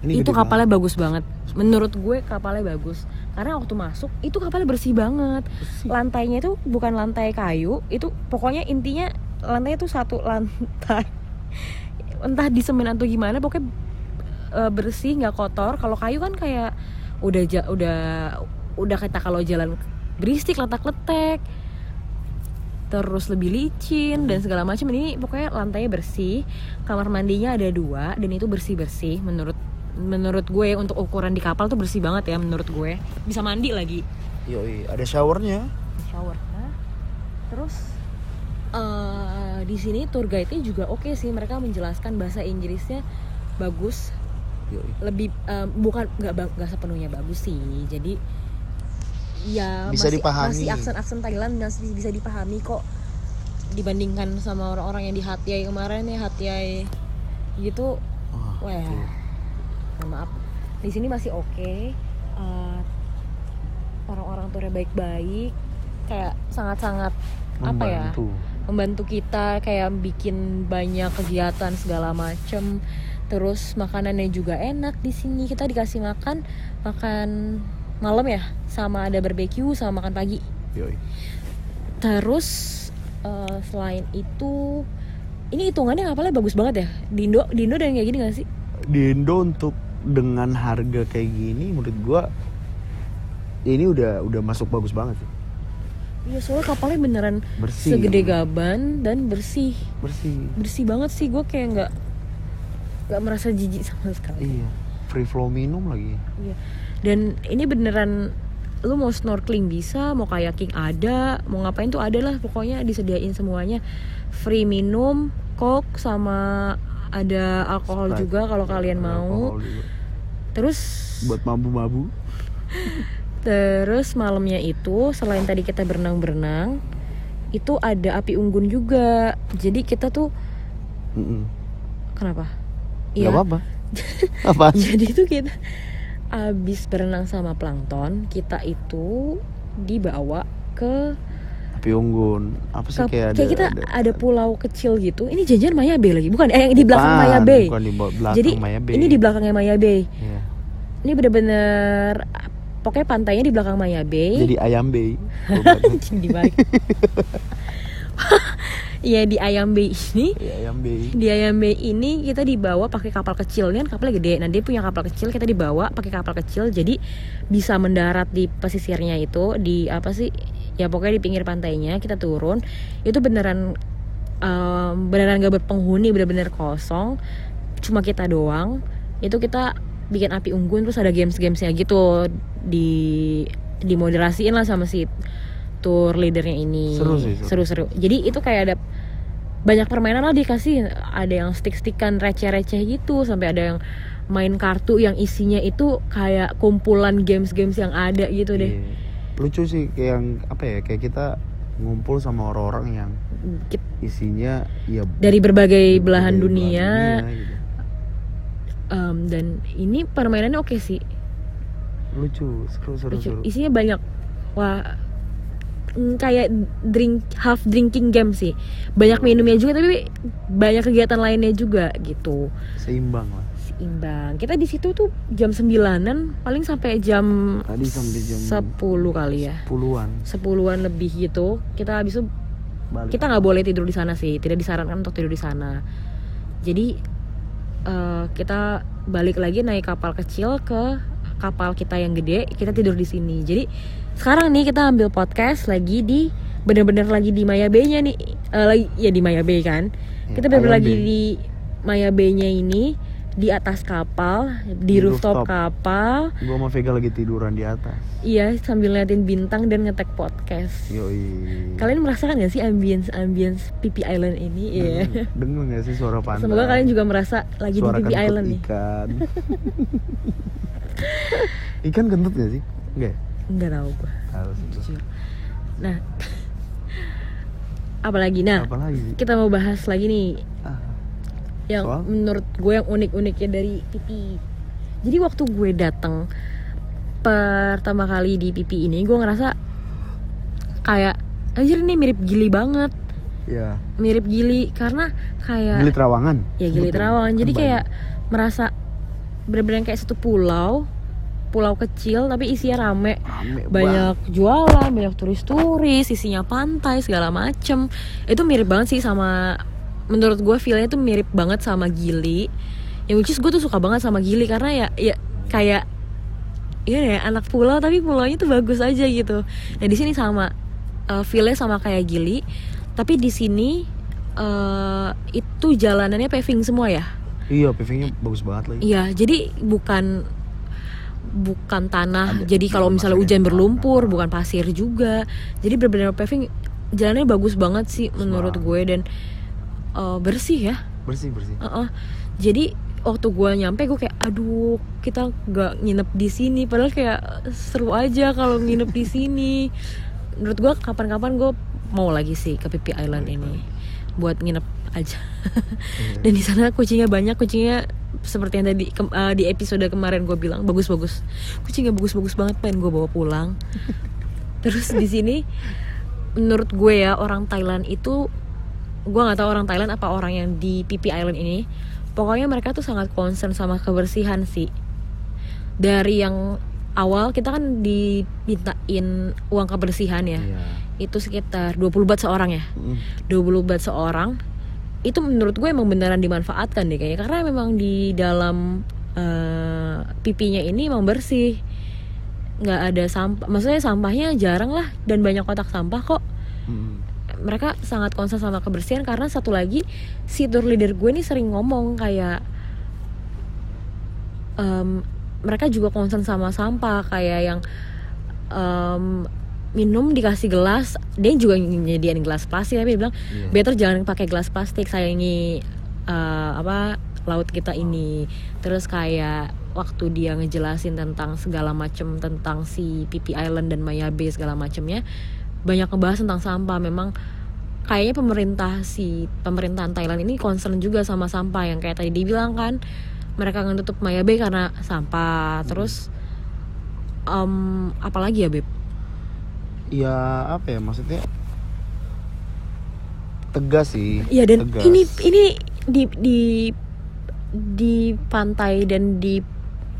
[SPEAKER 1] ini
[SPEAKER 2] itu
[SPEAKER 1] gede
[SPEAKER 2] kapalnya
[SPEAKER 1] banget.
[SPEAKER 2] bagus banget menurut gue kapalnya bagus karena waktu masuk itu kapalnya bersih banget
[SPEAKER 1] Bersih.
[SPEAKER 2] lantainya itu bukan lantai kayu itu pokoknya intinya lantainya itu satu lantai entah di semen atau gimana pokoknya eh, bersih nggak kotor. Kalau kayu kan kayak udah ja- udah udah kita kalau jalan berisik letak-letek terus lebih licin dan segala macam. Ini pokoknya lantainya bersih kamar mandinya ada dua dan itu bersih bersih menurut menurut gue untuk ukuran di kapal tuh bersih banget ya menurut gue. Bisa mandi lagi.
[SPEAKER 1] Yoi, ada showernya.
[SPEAKER 2] Shower Nah, terus eh, di sini tour guide-nya juga oke sih. Mereka menjelaskan bahasa Inggrisnya bagus
[SPEAKER 1] Yoi.
[SPEAKER 2] lebih eh, bukan nggak nggak sepenuhnya bagus sih jadi ya
[SPEAKER 1] Bisa
[SPEAKER 2] masih,
[SPEAKER 1] dipahami.
[SPEAKER 2] masih aksen aksen Thailand masih bisa dipahami kok dibandingkan sama orang-orang yang di Hatyai kemarin ya Hatyai gitu
[SPEAKER 1] Wah,
[SPEAKER 2] wah
[SPEAKER 1] tuh.
[SPEAKER 2] mohon maaf di sini masih oke Eh, orang-orang turnya baik-baik kayak sangat-sangat apa ya
[SPEAKER 1] Membantu.
[SPEAKER 2] membantu kita kayak bikin banyak kegiatan segala macem terus makanannya juga enak di sini. Kita dikasih makan makan malam ya. Sama ada barbeque sama makan pagi.
[SPEAKER 1] Yoi.
[SPEAKER 2] terus eh, selain itu ini hitungannya kapalnya bagus banget ya? Di Indo di Indo dan kayak gini gak sih?
[SPEAKER 1] Di Indo untuk dengan harga kayak gini menurut gua ini udah udah masuk bagus banget sih.
[SPEAKER 2] Iya soalnya kapalnya beneran
[SPEAKER 1] bersih.
[SPEAKER 2] segede gaban dan bersih.
[SPEAKER 1] Bersih.
[SPEAKER 2] Bersih banget sih. Gue kayak nggak nggak merasa jijik sama sekali
[SPEAKER 1] iya free flow minum lagi
[SPEAKER 2] Iya. Dan ini beneran lu mau snorkeling bisa, mau kayaking ada, mau ngapain tuh ada lah pokoknya disediain semuanya. Free minum, coke sama ada alkohol
[SPEAKER 1] Sprite.
[SPEAKER 2] juga kalau kalian mau.
[SPEAKER 1] Juga.
[SPEAKER 2] Terus
[SPEAKER 1] buat mabu-mabu
[SPEAKER 2] terus malamnya itu selain tadi kita berenang-berenang, itu ada api unggun juga. Jadi kita tuh
[SPEAKER 1] Mm-mm.
[SPEAKER 2] kenapa?
[SPEAKER 1] Nggak apa-apa apaan
[SPEAKER 2] Jadi itu kita abis berenang sama plankton, kita itu dibawa ke
[SPEAKER 1] api unggun apa sih
[SPEAKER 2] Ke-
[SPEAKER 1] kayak ada
[SPEAKER 2] kita
[SPEAKER 1] ada,
[SPEAKER 2] ada, pulau kecil gitu. Ini janjian Maya Bay lagi, bukan? Eh, yang di belakang
[SPEAKER 1] Bukan,
[SPEAKER 2] Maya Bay.
[SPEAKER 1] bukan di belakang
[SPEAKER 2] Jadi
[SPEAKER 1] Maya Bay.
[SPEAKER 2] ini di belakangnya Maya Bay.
[SPEAKER 1] Iya.
[SPEAKER 2] Ini bener-bener pokoknya pantainya di belakang Maya Bay.
[SPEAKER 1] jadi ayam bay
[SPEAKER 2] di balik. Iya di Ayam Bay ini.
[SPEAKER 1] Iya, ayam bay
[SPEAKER 2] Di Ayam Bay ini kita dibawa pakai kapal kecil Ini kan kapalnya gede. Nah dia punya kapal kecil, kita dibawa pakai kapal kecil. Jadi bisa mendarat di pesisirnya itu di apa sih? Ya pokoknya di pinggir pantainya kita turun. Itu beneran em, beneran gak berpenghuni, bener-bener kosong. Cuma kita doang. Itu kita bikin api unggun terus ada games-gamesnya gitu di dimoderasiin lah sama si tour leadernya ini.
[SPEAKER 1] Seru sih, seru.
[SPEAKER 2] seru-seru. Jadi itu kayak ada banyak permainan lah dikasih. Ada yang stick-stickan receh-receh gitu sampai ada yang main kartu yang isinya itu kayak kumpulan games-games yang ada gitu deh.
[SPEAKER 1] Iya. lucu sih kayak yang apa ya kayak kita ngumpul sama orang-orang yang isinya ya
[SPEAKER 2] dari berbagai belahan
[SPEAKER 1] belahan
[SPEAKER 2] dunia,
[SPEAKER 1] gitu.
[SPEAKER 2] em, dan ini permainannya oke sih.
[SPEAKER 1] Lucu seru seru
[SPEAKER 2] lucu.
[SPEAKER 1] seru.
[SPEAKER 2] Isinya banyak wah kayak drink half drinking game sih. Banyak minumnya juga tapi banyak kegiatan lainnya juga gitu.
[SPEAKER 1] Seimbang lah.
[SPEAKER 2] Seimbang. Kita di situ tuh jam sembilanan paling sampai jam
[SPEAKER 1] tadi sampai jam
[SPEAKER 2] 10 kali ya.
[SPEAKER 1] puluhan
[SPEAKER 2] sepuluhan lebih gitu. Kita habis itu
[SPEAKER 1] balik.
[SPEAKER 2] kita nggak boleh tidur di sana sih. Tidak disarankan untuk tidur di sana. Jadi eh, kita balik lagi naik kapal kecil ke kapal kita yang gede kita tidur di sini. Jadi sekarang nih kita ambil podcast lagi di bener-bener lagi di Maya Bay-nya nih Eh, lagi ya di Maya Bay kan
[SPEAKER 1] Ya,
[SPEAKER 2] kita bener
[SPEAKER 1] Ayam
[SPEAKER 2] lagi di Maya Bay-nya ini di atas kapal
[SPEAKER 1] Di
[SPEAKER 2] di,
[SPEAKER 1] rooftop.
[SPEAKER 2] rooftop, kapal
[SPEAKER 1] Gua sama Vega lagi tiduran di atas.
[SPEAKER 2] iya sambil ngeliatin bintang dan ngetek podcast
[SPEAKER 1] Yoi.
[SPEAKER 2] kalian merasakan gak sih ambience ambience Pipi Island ini iya
[SPEAKER 1] Dengar gak sih suara pantai?
[SPEAKER 2] semoga kalian juga merasa lagi
[SPEAKER 1] suara
[SPEAKER 2] di Pipi Island nih
[SPEAKER 1] ikan. ikan kentut gak sih? Enggak.
[SPEAKER 2] Nggak tahu jujur nah apalagi nah
[SPEAKER 1] Apalagi
[SPEAKER 2] kita mau bahas lagi nih
[SPEAKER 1] Ah,
[SPEAKER 2] yang
[SPEAKER 1] Soal?
[SPEAKER 2] menurut gue yang unik-uniknya dari pipi. Jadi waktu gue datang pertama kali di pipi ini, gue ngerasa kayak anjir ini mirip gili banget,
[SPEAKER 1] ya.
[SPEAKER 2] mirip gili karena kayak
[SPEAKER 1] Gili Terawangan.
[SPEAKER 2] ya gili
[SPEAKER 1] Betul.
[SPEAKER 2] terawangan. Jadi
[SPEAKER 1] Kan
[SPEAKER 2] kayak merasa bener-bener kayak satu pulau, pulau kecil tapi isinya rame.
[SPEAKER 1] Rame
[SPEAKER 2] banyak jualan, banyak turis-turis, isinya pantai segala macem. Itu mirip banget sih sama menurut gue feelnya tuh mirip banget sama Gili. Yang which is gue tuh suka banget sama Gili karena ya ya kayak iya ya anak pulau tapi pulaunya tuh bagus aja gitu. Nah di sini sama uh, feelnya sama kayak Gili, tapi di sini eh, itu jalanannya paving semua ya.
[SPEAKER 1] Iya, pavingnya bagus banget lagi.
[SPEAKER 2] Iya, jadi bukan bukan tanah.
[SPEAKER 1] Ada-
[SPEAKER 2] jadi kalau misalnya hujan berlumpur, bukan pasir juga. Jadi benar-benar paving jalannya bagus banget sih menurut gue dan eh, bersih ya.
[SPEAKER 1] Bersih, bersih.
[SPEAKER 2] Heeh. Jadi waktu gue nyampe gue kayak aduh kita nggak nginep di sini padahal kayak seru aja kalau nginep di sini menurut gue kapan-kapan gue mau lagi sih ke Pipi Island ini buat nginep aja. Dan di sana kucingnya banyak kucingnya seperti yang tadi kem- eh, di episode kemarin gue bilang bagus-bagus. Kucingnya bagus-bagus banget pengen gue bawa pulang. Terus di sini menurut gue ya orang Thailand itu gue nggak tahu orang Thailand apa orang yang di Pipi Island ini pokoknya mereka tuh sangat concern sama kebersihan sih. Dari yang awal kita kan dimintain uang kebersihan ya.
[SPEAKER 1] Iya.
[SPEAKER 2] Itu sekitar 20 baht seorang ya?
[SPEAKER 1] Mm.
[SPEAKER 2] 20 baht seorang. Itu menurut gue emang beneran dimanfaatkan deh kayaknya. Karena memang di dalam eh, pipinya ini emang bersih. Nggak ada sampah maksudnya sampahnya jarang lah dan banyak kotak sampah kok.
[SPEAKER 1] Mm.
[SPEAKER 2] mereka sangat concern sama kebersihan karena satu lagi si tour leader gue nih sering ngomong kayak em, mereka juga concern sama sampah kayak yang em, minum dikasih gelas. Dia juga nyediain gelas plastik tapi dia bilang
[SPEAKER 1] Iya.
[SPEAKER 2] better jangan pakai gelas plastik sayangi eh, apa laut kita ini. Terus kayak waktu dia ngejelasin tentang segala macam tentang si Pipi Island dan Maya Bay segala macamnya banyak ngebahas tentang sampah. Memang kayaknya pemerintah si pemerintahan Thailand ini concern juga sama sampah. Yang kayak tadi dibilang kan mereka ngetutup Maya Bay karena sampah. Terus em, apalagi ya beb
[SPEAKER 1] Ya apa ya maksudnya tegas sih.
[SPEAKER 2] Iya dan
[SPEAKER 1] tegas.
[SPEAKER 2] ini ini di di di pantai dan di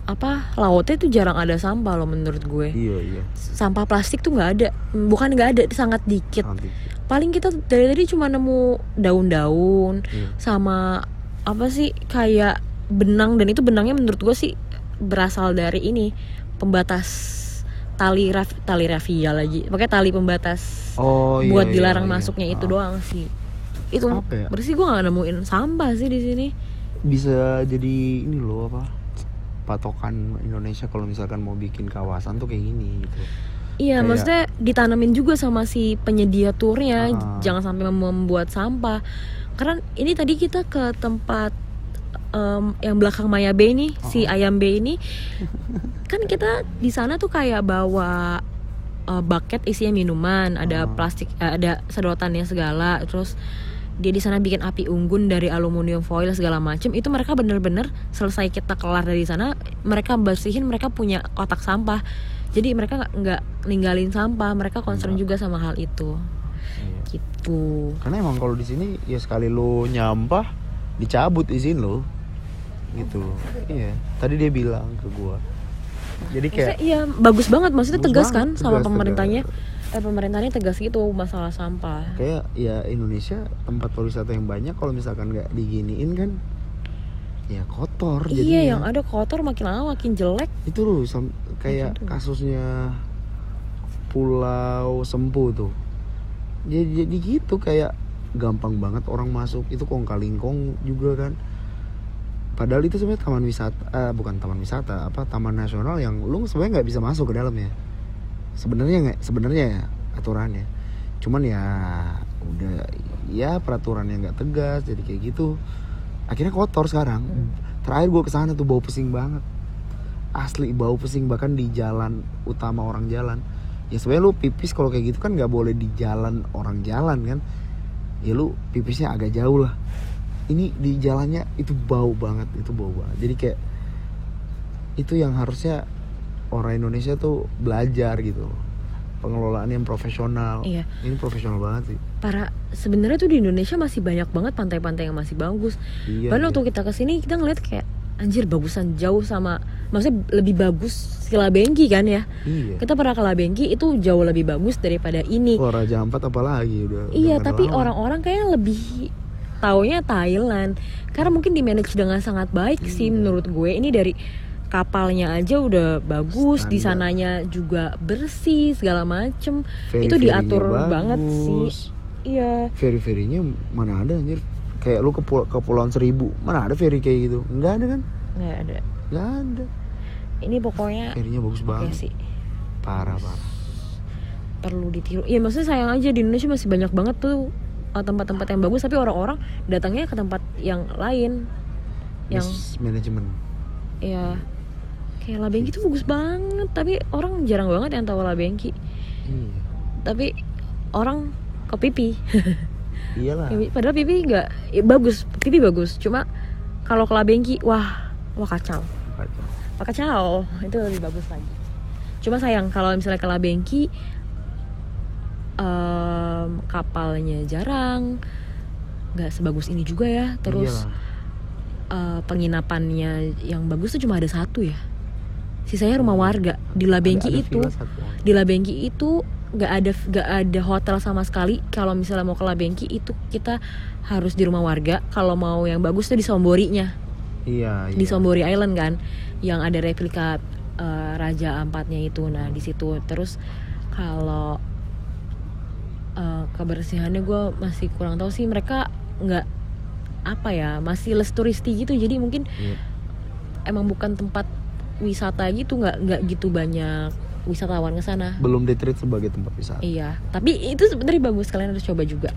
[SPEAKER 2] apa lautnya tuh jarang ada sampah loh menurut gue.
[SPEAKER 1] Iya iya.
[SPEAKER 2] Sampah plastik tuh nggak ada, bukan nggak ada, sangat dikit.
[SPEAKER 1] Nanti.
[SPEAKER 2] Paling kita dari tadi cuma nemu daun-daun
[SPEAKER 1] Iya.
[SPEAKER 2] sama apa sih kayak benang dan itu benangnya menurut gue sih berasal dari ini pembatas tali raf, tali rafia lagi, pakai tali pembatas
[SPEAKER 1] Oh iya.
[SPEAKER 2] buat
[SPEAKER 1] iya,
[SPEAKER 2] dilarang
[SPEAKER 1] iya.
[SPEAKER 2] masuknya itu
[SPEAKER 1] Ah.
[SPEAKER 2] doang sih itu
[SPEAKER 1] Apa ya?
[SPEAKER 2] bersih gue gak nemuin sampah sih di sini
[SPEAKER 1] Bisa jadi ini loh apa? Patokan Indonesia kalau misalkan mau bikin kawasan tuh kayak gini gitu.
[SPEAKER 2] iya
[SPEAKER 1] Kayak-
[SPEAKER 2] maksudnya ditanamin juga sama si penyedia turnya
[SPEAKER 1] Ah.
[SPEAKER 2] jangan sampai mem- membuat sampah karena ini tadi kita ke tempat em, yang belakang Maya nih si
[SPEAKER 1] Oh.
[SPEAKER 2] ayam Bay ini kan kita di sana tuh kayak bawa eh, bucket isinya minuman ada
[SPEAKER 1] Oh.
[SPEAKER 2] plastik eh, ada sedotannya segala terus dia di sana bikin api unggun dari aluminium foil segala macem itu mereka bener-bener selesai kita kelar dari sana mereka bersihin mereka punya kotak sampah jadi mereka nggak- ninggalin sampah mereka concern
[SPEAKER 1] Enggak.
[SPEAKER 2] juga sama hal itu
[SPEAKER 1] Iya.
[SPEAKER 2] gitu
[SPEAKER 1] Karena emang kalau di sini ya sekali lo nyampah dicabut izin lo gitu. Iya. Tadi dia bilang ke gua. Jadi kayak
[SPEAKER 2] Maksudnya, iya bagus banget maksudnya
[SPEAKER 1] Bagus
[SPEAKER 2] tegas
[SPEAKER 1] banget,
[SPEAKER 2] kan sama
[SPEAKER 1] tegas,
[SPEAKER 2] pemerintahnya eh pemerintahnya tegas gitu masalah sampah
[SPEAKER 1] kayak ya Indonesia tempat wisata yang banyak kalau misalkan nggak diginiin kan ya kotor
[SPEAKER 2] iya
[SPEAKER 1] jadinya.
[SPEAKER 2] yang ada kotor makin lama makin jelek
[SPEAKER 1] itu loh sam- kayak
[SPEAKER 2] Gitu.
[SPEAKER 1] kasusnya Pulau Sempu tuh jadi, jadi gitu kayak gampang banget orang masuk itu kong kalingkong juga kan padahal itu sebenarnya taman wisata eh, bukan taman wisata apa taman nasional yang lu sebenarnya nggak bisa masuk ke dalamnya. Sebenarnya nggak sebenarnya ya aturannya. Cuman ya udah ya peraturannya nggak tegas jadi kayak gitu. Akhirnya kotor sekarang.
[SPEAKER 2] Hmm.
[SPEAKER 1] terakhir gue ke sana tuh bau pesing banget. Asli bau pesing bahkan di jalan utama orang jalan. Ya sebenarnya lu pipis kalau kayak gitu kan nggak boleh di jalan orang jalan kan. Ya lu pipisnya agak jauh lah ini di jalannya itu bau banget itu bau banget. Jadi kayak itu yang harusnya orang Indonesia tuh belajar gitu pengelolaan yang profesional.
[SPEAKER 2] Iya.
[SPEAKER 1] ini profesional banget sih.
[SPEAKER 2] Para sebenarnya tuh di Indonesia masih banyak banget pantai-pantai yang masih bagus.
[SPEAKER 1] Iya
[SPEAKER 2] Bahkan
[SPEAKER 1] iya.
[SPEAKER 2] waktu kita ke sini kita ngeliat kayak anjir bagusan jauh sama maksudnya lebih bagus si Labengki kan ya?
[SPEAKER 1] Iya.
[SPEAKER 2] Kita pernah ke Labengki itu jauh lebih bagus daripada ini.
[SPEAKER 1] Wah, Raja Ampat apalagi udah
[SPEAKER 2] iya
[SPEAKER 1] udah
[SPEAKER 2] tapi orang-orang kayak lebih taunya Thailand. Karena mungkin di manage dengan sangat baik sih
[SPEAKER 1] Iya.
[SPEAKER 2] menurut gue. Ini dari kapalnya aja udah bagus di sananya juga bersih segala macem.
[SPEAKER 1] Ferry-
[SPEAKER 2] itu diatur banget sih. Iya.
[SPEAKER 1] Ferry ferinya mana ada anjir? Kayak lu ke pul- kepulauan seribu. Mana ada ferry kayak gitu? Nggak ada kan?
[SPEAKER 2] Nggak ada.
[SPEAKER 1] Nggak ada.
[SPEAKER 2] Ini pokoknya
[SPEAKER 1] ferinya bagus banget.
[SPEAKER 2] sih.
[SPEAKER 1] Parah parah.
[SPEAKER 2] Perlu ditiru. Ya maksudnya sayang aja di Indonesia masih banyak banget tuh uh, tempat-tempat yang bagus tapi orang-orang datangnya ke tempat yang lain yang
[SPEAKER 1] manajemen
[SPEAKER 2] ya kayak Labengki tuh bagus banget tapi orang jarang banget yang tahu Labengki.
[SPEAKER 1] Iya.
[SPEAKER 2] Tapi orang ke pipi.
[SPEAKER 1] Iyalah.
[SPEAKER 2] Ya, padahal pipi nggak ya, bagus pipi bagus. Cuma kalau ke Labengki wah wah kacau.
[SPEAKER 1] Kacau.
[SPEAKER 2] wah kacau. Itu lebih bagus lagi. Cuma sayang kalau misalnya ke Labengki em, kapalnya jarang. Nggak sebagus ini juga ya. Terus
[SPEAKER 1] Iyalah.
[SPEAKER 2] eh, penginapannya yang bagus tuh cuma ada satu ya. Sisanya rumah warga. Di Labengki
[SPEAKER 1] Ada- ada
[SPEAKER 2] itu di Labengki itu nggak ada nggak ada hotel sama sekali. Kalau misalnya mau ke Labengki itu kita harus di rumah warga. Kalau mau yang bagus tuh di Somborinya.
[SPEAKER 1] Iya, iya.
[SPEAKER 2] di Sombori Island kan yang ada replika eh, Raja Ampatnya itu. Nah di situ. Terus kalau eh, kebersihannya gue masih kurang tahu sih mereka nggak apa ya masih less turisti gitu jadi mungkin
[SPEAKER 1] Iya.
[SPEAKER 2] emang bukan tempat wisata gitu nggak nggak gitu banyak wisatawan ke sana
[SPEAKER 1] belum ditreat sebagai tempat wisata
[SPEAKER 2] Iya, tapi itu sebenarnya bagus kalian harus coba juga.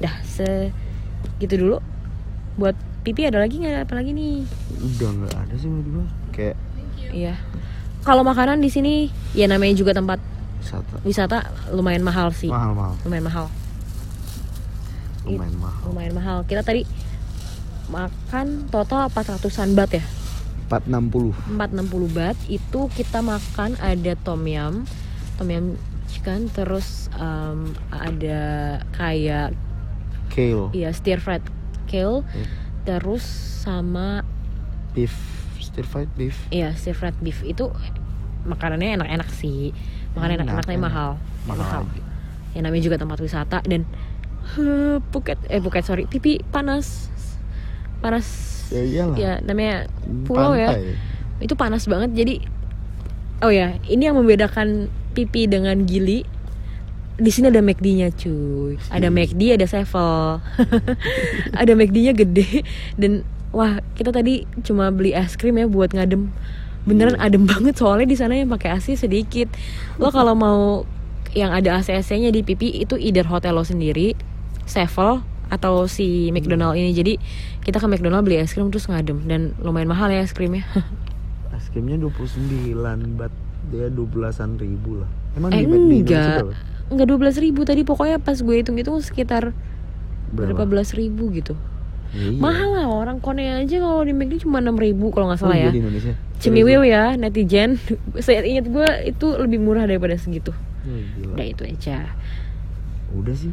[SPEAKER 2] Dah segitu dulu. Buat pipi ada lagi nggak apa lagi nih?
[SPEAKER 1] udah nggak ada sih menurut gua kayak
[SPEAKER 2] Iya. Kalau makanan di sini ya namanya juga tempat
[SPEAKER 1] wisata
[SPEAKER 2] wisata lumayan mahal sih.
[SPEAKER 1] mahal mahal
[SPEAKER 2] Lumayan mahal.
[SPEAKER 1] lumayan mahal
[SPEAKER 2] Lumayan mahal. Kita tadi makan total 400-an baht ya.
[SPEAKER 1] 460
[SPEAKER 2] 460 baht itu kita makan ada tom yum, tom yum chicken terus em, ada kayak
[SPEAKER 1] kale
[SPEAKER 2] Iya, stir fried kale.
[SPEAKER 1] Iya.
[SPEAKER 2] Terus sama
[SPEAKER 1] beef stir fried beef
[SPEAKER 2] iya stir fried beef itu makanannya enak-enak sih. Makanan
[SPEAKER 1] Enak,
[SPEAKER 2] enak-enak tapi
[SPEAKER 1] enak.
[SPEAKER 2] mahal.
[SPEAKER 1] mahal,
[SPEAKER 2] Mahal. Ya namanya juga tempat wisata dan huh, Phuket eh Phuket sorry, pipi panas. Panas.
[SPEAKER 1] ya iyalah
[SPEAKER 2] Ya namanya pulau ya.
[SPEAKER 1] Pantai.
[SPEAKER 2] Itu panas banget jadi Oh ya, ini yang membedakan pipi dengan gili. Di sini ada McD-nya cuy. Ada
[SPEAKER 1] Hmm.
[SPEAKER 2] McD, ada Sevel. ada McD-nya gede dan wah, kita tadi cuma beli es krim ya buat ngadem. Beneran adem banget soalnya di sana yang pakai AC sedikit. Lo kalau mau yang ada AC-AC-nya di pipi itu either hotel lo sendiri, Sevel atau si McDonald ini. Jadi kita ke McDonald beli es krim terus ngadem dan lumayan mahal ya es krimnya.
[SPEAKER 1] es krimnya 29 bat dia 12an ribu lah emang
[SPEAKER 2] Eh,
[SPEAKER 1] di,
[SPEAKER 2] enggak.
[SPEAKER 1] berapa?
[SPEAKER 2] Enggak 12 ribu tadi pokoknya pas gue hitung-hitung sekitar berapa
[SPEAKER 1] berapa
[SPEAKER 2] belas ribu gitu.
[SPEAKER 1] Ya, iya.
[SPEAKER 2] Mahal lah orang Korea aja kalau di McD cuma 6 ribu kalau nggak
[SPEAKER 1] oh,
[SPEAKER 2] salah
[SPEAKER 1] iya
[SPEAKER 2] ya.
[SPEAKER 1] di Indonesia
[SPEAKER 2] Cemiwiw ya netizen. Saya ingat gue itu lebih murah daripada segitu.
[SPEAKER 1] Oh, gila.
[SPEAKER 2] Udah itu aja.
[SPEAKER 1] udah sih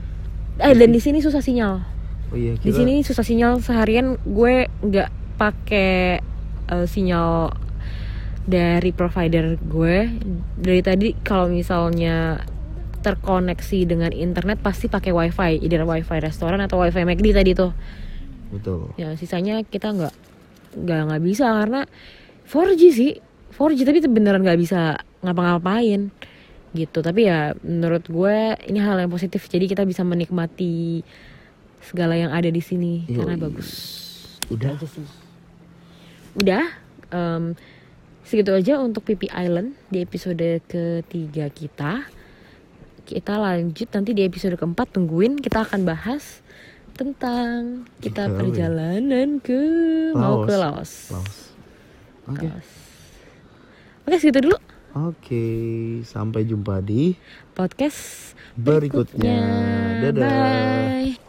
[SPEAKER 2] Eh dan di sini susah sinyal.
[SPEAKER 1] oh iya
[SPEAKER 2] Di sini susah sinyal seharian gue nggak pakai eh, sinyal dari provider gue. Dari tadi kalau misalnya terkoneksi dengan internet pasti pakai wifi, either wifi restoran atau wifi McD tadi tuh.
[SPEAKER 1] Betul
[SPEAKER 2] Ya sisanya kita nggak nggak nggak bisa karena 4G sih, 4G tapi beneran nggak bisa ngapa-ngapain gitu. Tapi ya menurut gue ini hal yang positif. Jadi kita bisa menikmati segala yang ada di sini
[SPEAKER 1] Yoi.
[SPEAKER 2] karena bagus.
[SPEAKER 1] udah
[SPEAKER 2] Aja sih. udah em, segitu aja untuk PP Island di episode ketiga kita kita lanjut nanti di episode keempat tungguin kita akan bahas tentang kita
[SPEAKER 1] Jika,
[SPEAKER 2] perjalanan ke mau ke Laos.
[SPEAKER 1] Laos. Oke.
[SPEAKER 2] Laos. Oke segitu dulu
[SPEAKER 1] Oke, sampai jumpa di
[SPEAKER 2] podcast
[SPEAKER 1] berikutnya. Dadah.
[SPEAKER 2] Bye.